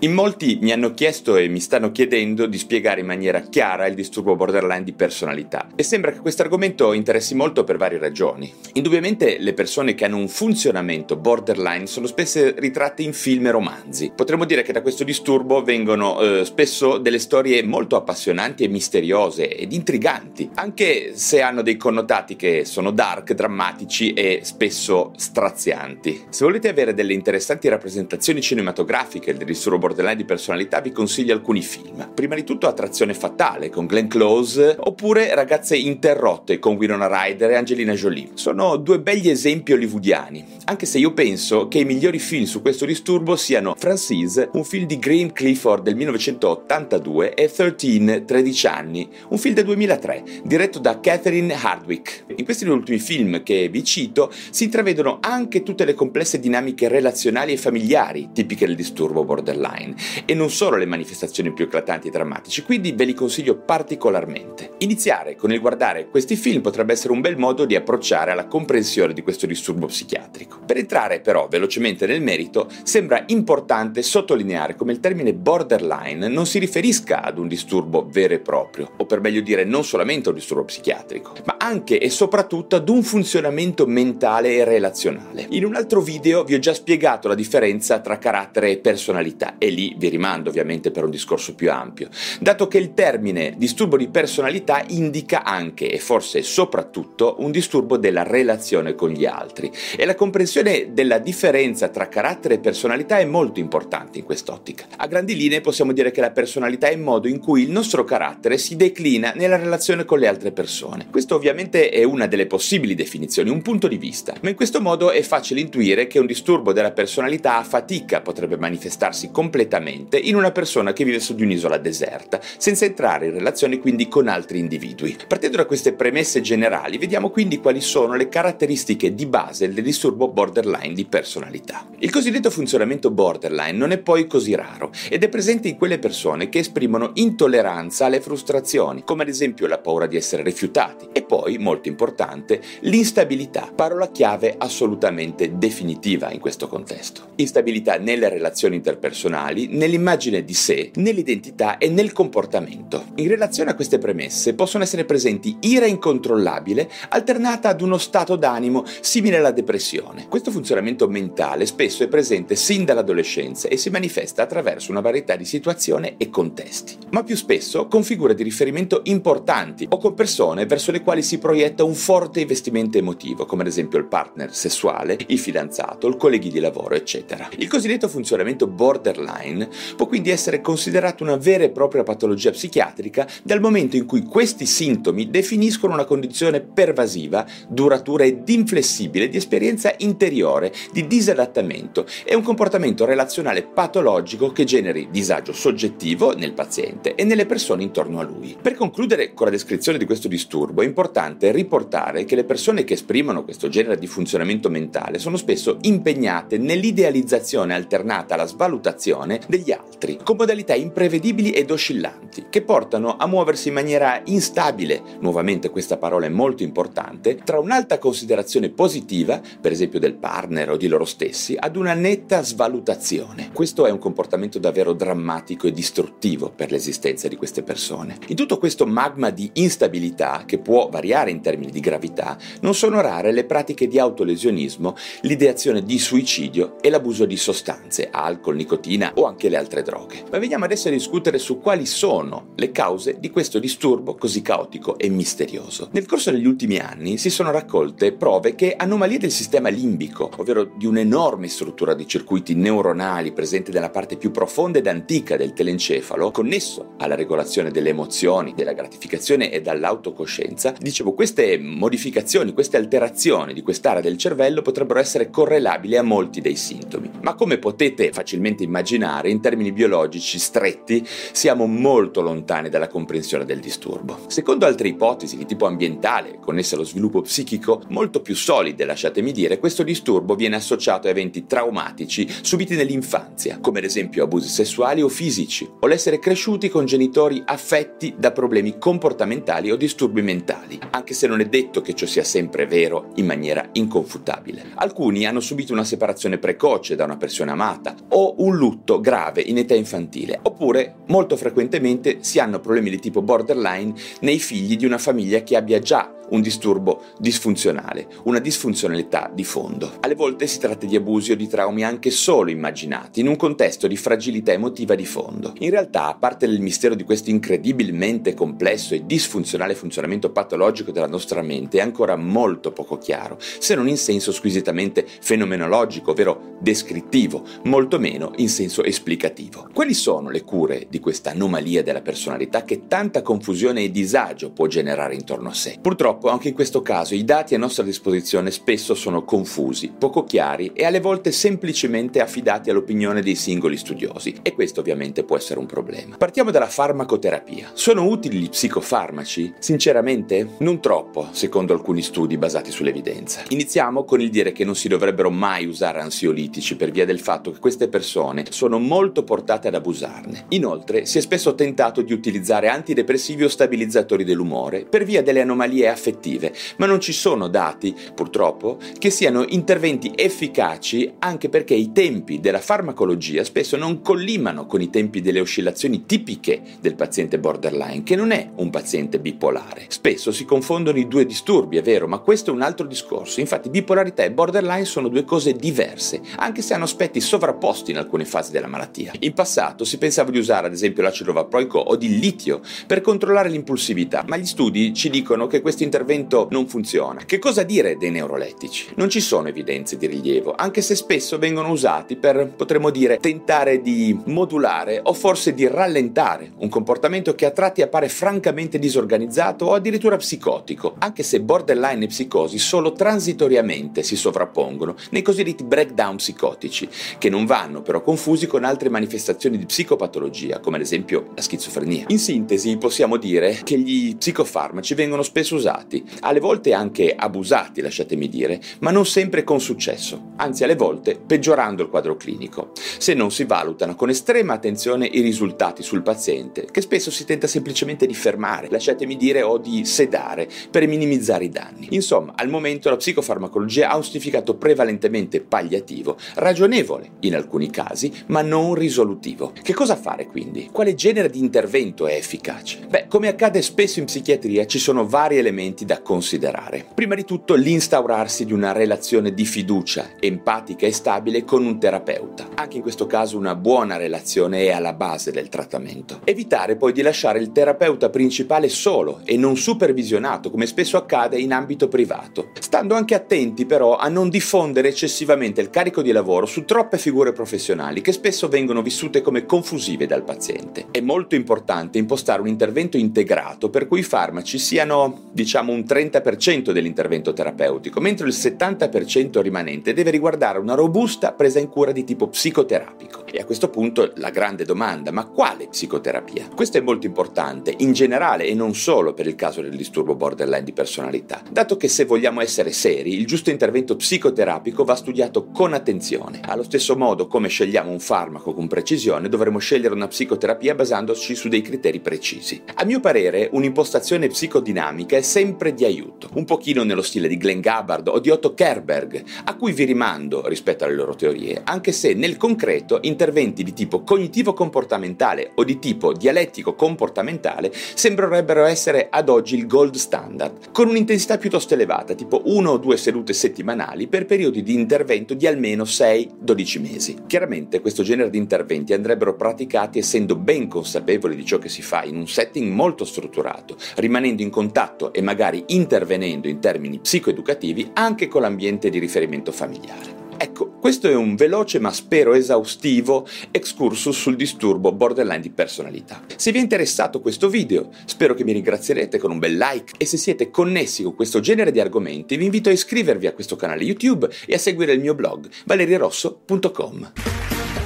In molti mi hanno chiesto e mi stanno chiedendo di spiegare in maniera chiara il disturbo borderline di personalità e sembra che questo argomento interessi molto per varie ragioni. Indubbiamente le persone che hanno un funzionamento borderline sono spesso ritratte in film e romanzi. Potremmo dire che da questo disturbo vengono eh, spesso delle storie molto appassionanti e misteriose ed intriganti, anche se hanno dei connotati che sono dark, drammatici e spesso strazianti. Se volete avere delle interessanti rappresentazioni cinematografiche del disturbo borderline di personalità vi consiglio alcuni film. Prima di tutto Attrazione fatale con Glenn Close oppure Ragazze interrotte con Winona Ryder e Angelina Jolie. Sono due begli esempi hollywoodiani, anche se io penso che i migliori film su questo disturbo siano Francis, un film di Graham Clifford del 1982 e 13, 13 anni, un film del 2003, diretto da Catherine Hardwick. In questi due ultimi film che vi cito si intravedono anche tutte le complesse dinamiche relazionali e familiari tipiche del disturbo borderline online e non solo le manifestazioni più eclatanti e drammatici, quindi ve li consiglio particolarmente. Iniziare con il guardare questi film potrebbe essere un bel modo di approcciare alla comprensione di questo disturbo psichiatrico. Per entrare però velocemente nel merito, sembra importante sottolineare come il termine borderline non si riferisca ad un disturbo vero e proprio, o per meglio dire non solamente a un disturbo psichiatrico, ma anche e soprattutto ad un funzionamento mentale e relazionale. In un altro video vi ho già spiegato la differenza tra carattere e personalità e lì vi rimando ovviamente per un discorso più ampio, dato che il termine disturbo di personalità indica anche e forse soprattutto un disturbo della relazione con gli altri e la comprensione della differenza tra carattere e personalità è molto importante in quest'ottica. A grandi linee possiamo dire che la personalità è il modo in cui il nostro carattere si declina nella relazione con le altre persone. Questo ovviamente è una delle possibili definizioni, un punto di vista, ma in questo modo è facile intuire che un disturbo della personalità a fatica potrebbe manifestarsi completamente completamente in una persona che vive su di un'isola deserta, senza entrare in relazione quindi con altri individui. Partendo da queste premesse generali, vediamo quindi quali sono le caratteristiche di base del disturbo borderline di personalità. Il cosiddetto funzionamento borderline non è poi così raro ed è presente in quelle persone che esprimono intolleranza alle frustrazioni, come ad esempio la paura di essere rifiutati, e poi, molto importante, l'instabilità, parola chiave assolutamente definitiva in questo contesto. Instabilità nelle relazioni interpersonali personali nell'immagine di sé, nell'identità e nel comportamento. In relazione a queste premesse possono essere presenti ira incontrollabile alternata ad uno stato d'animo simile alla depressione. Questo funzionamento mentale spesso è presente sin dall'adolescenza e si manifesta attraverso una varietà di situazioni e contesti, ma più spesso con figure di riferimento importanti o con persone verso le quali si proietta un forte investimento emotivo, come ad esempio il partner sessuale, il fidanzato, il colleghi di lavoro, eccetera. Il cosiddetto funzionamento borderline borderline può quindi essere considerato una vera e propria patologia psichiatrica dal momento in cui questi sintomi definiscono una condizione pervasiva, duratura ed inflessibile di esperienza interiore, di disadattamento e un comportamento relazionale patologico che generi disagio soggettivo nel paziente e nelle persone intorno a lui. Per concludere con la descrizione di questo disturbo è importante riportare che le persone che esprimono questo genere di funzionamento mentale sono spesso impegnate nell'idealizzazione alternata alla svalutazione gestione degli altri, con modalità imprevedibili ed oscillanti, che portano a muoversi in maniera instabile, nuovamente questa parola è molto importante, tra un'alta considerazione positiva, per esempio del partner o di loro stessi, ad una netta svalutazione. Questo è un comportamento davvero drammatico e distruttivo per l'esistenza di queste persone. In tutto questo magma di instabilità, che può variare in termini di gravità, non sono rare le pratiche di autolesionismo, l'ideazione di suicidio e l'abuso di sostanze, alcol, nicotina, l'eroina o anche le altre droghe. Ma veniamo adesso a discutere su quali sono le cause di questo disturbo così caotico e misterioso. Nel corso degli ultimi anni si sono raccolte prove che anomalie del sistema limbico, ovvero di un'enorme struttura di circuiti neuronali presente nella parte più profonda ed antica del telencefalo, connesso alla regolazione delle emozioni, della gratificazione e dall'autocoscienza, dicevo, queste modificazioni, queste alterazioni di quest'area del cervello potrebbero essere correlabili a molti dei sintomi. Ma come potete facilmente immaginare, in termini biologici stretti, siamo molto lontani dalla comprensione del disturbo. Secondo altre ipotesi di tipo ambientale, connesse allo sviluppo psichico, molto più solide, lasciatemi dire, questo disturbo viene associato a eventi traumatici subiti nell'infanzia, come ad esempio abusi sessuali o fisici, o l'essere cresciuti con genitori affetti da problemi comportamentali o disturbi mentali, anche se non è detto che ciò sia sempre vero in maniera inconfutabile. Alcuni hanno subito una separazione precoce da una persona amata o un lutto grave in età infantile, oppure molto frequentemente si hanno problemi di tipo borderline nei figli di una famiglia che abbia già un disturbo disfunzionale, una disfunzionalità di fondo. Alle volte si tratta di abusi o di traumi anche solo immaginati, in un contesto di fragilità emotiva di fondo. In realtà, a parte il mistero di questo incredibilmente complesso e disfunzionale funzionamento patologico della nostra mente, è ancora molto poco chiaro, se non in senso squisitamente fenomenologico, ovvero descrittivo, molto meno in senso esplicativo. Quali sono le cure di questa anomalia della personalità che tanta confusione e disagio può generare intorno a sé? Purtroppo anche in questo caso i dati a nostra disposizione spesso sono confusi, poco chiari e alle volte semplicemente affidati all'opinione dei singoli studiosi e questo ovviamente può essere un problema. Partiamo dalla farmacoterapia. Sono utili gli psicofarmaci? Sinceramente non troppo, secondo alcuni studi basati sull'evidenza. Iniziamo con il dire che non si dovrebbero mai usare ansiolitici per via del fatto che queste persone sono molto portate ad abusarne. Inoltre si è spesso tentato di utilizzare antidepressivi o stabilizzatori dell'umore per via delle anomalie affettive, ma non ci sono dati, purtroppo, che siano interventi efficaci anche perché i tempi della farmacologia spesso non collimano con i tempi delle oscillazioni tipiche del paziente borderline, che non è un paziente bipolare. Spesso si confondono i due disturbi, è vero, ma questo è un altro discorso. Infatti bipolarità e borderline sono due cose diverse, anche se hanno aspetti sovrapposti in alcune fasi della malattia. In passato si pensava di usare ad esempio l'acido valproico o di litio per controllare l'impulsività, ma gli studi ci dicono che questi intervento non funziona. Che cosa dire dei neurolettici? Non ci sono evidenze di rilievo, anche se spesso vengono usati per, potremmo dire, tentare di modulare o forse di rallentare un comportamento che a tratti appare francamente disorganizzato o addirittura psicotico, anche se borderline e psicosi solo transitoriamente si sovrappongono nei cosiddetti breakdown psicotici, che non vanno però confusi con altre manifestazioni di psicopatologia, come ad esempio la schizofrenia. In sintesi possiamo dire che gli psicofarmaci vengono spesso usati alle volte anche abusati, lasciatemi dire, ma non sempre con successo, anzi alle volte peggiorando il quadro clinico, se non si valutano con estrema attenzione i risultati sul paziente, che spesso si tenta semplicemente di fermare, lasciatemi dire, o di sedare per minimizzare i danni. Insomma, al momento la psicofarmacologia ha un significato prevalentemente palliativo, ragionevole in alcuni casi, ma non risolutivo. Che cosa fare quindi? Quale genere di intervento è efficace? Beh, come accade spesso in psichiatria, ci sono vari elementi da considerare. Prima di tutto l'instaurarsi di una relazione di fiducia, empatica e stabile con un terapeuta. Anche in questo caso una buona relazione è alla base del trattamento. Evitare poi di lasciare il terapeuta principale solo e non supervisionato, come spesso accade in ambito privato, stando anche attenti però a non diffondere eccessivamente il carico di lavoro su troppe figure professionali che spesso vengono vissute come confusive dal paziente. È molto importante impostare un intervento integrato per cui i farmaci siano, diciamo, un 30% dell'intervento terapeutico, mentre il 70% rimanente deve riguardare una robusta presa in cura di tipo psicoterapico. E a questo punto la grande domanda, ma quale psicoterapia? Questo è molto importante, in generale e non solo per il caso del disturbo borderline di personalità, dato che se vogliamo essere seri, il giusto intervento psicoterapico va studiato con attenzione. Allo stesso modo come scegliamo un farmaco con precisione, dovremo scegliere una psicoterapia basandoci su dei criteri precisi. A mio parere, un'impostazione psicodinamica è sempre di aiuto, un pochino nello stile di Glenn Gabbard o di Otto Kerberg, a cui vi rimando rispetto alle loro teorie, anche se nel concreto in interventi di tipo cognitivo-comportamentale o di tipo dialettico-comportamentale sembrerebbero essere ad oggi il gold standard, con un'intensità piuttosto elevata, tipo 1 o 2 sedute settimanali per periodi di intervento di almeno 6-12 mesi. Chiaramente questo genere di interventi andrebbero praticati essendo ben consapevoli di ciò che si fa in un setting molto strutturato, rimanendo in contatto e magari intervenendo in termini psicoeducativi anche con l'ambiente di riferimento familiare. Ecco, questo è un veloce ma spero esaustivo excursus sul disturbo borderline di personalità. Se vi è interessato questo video, spero che mi ringrazierete con un bel like e se siete connessi con questo genere di argomenti vi invito a iscrivervi a questo canale YouTube e a seguire il mio blog valeriarosso.com.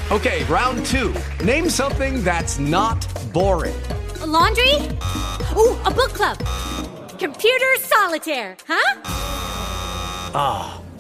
Ok, round 2. Name something that's not boring. A laundry? Ooh, a book club. Computer solitaire, huh? Ah, oh,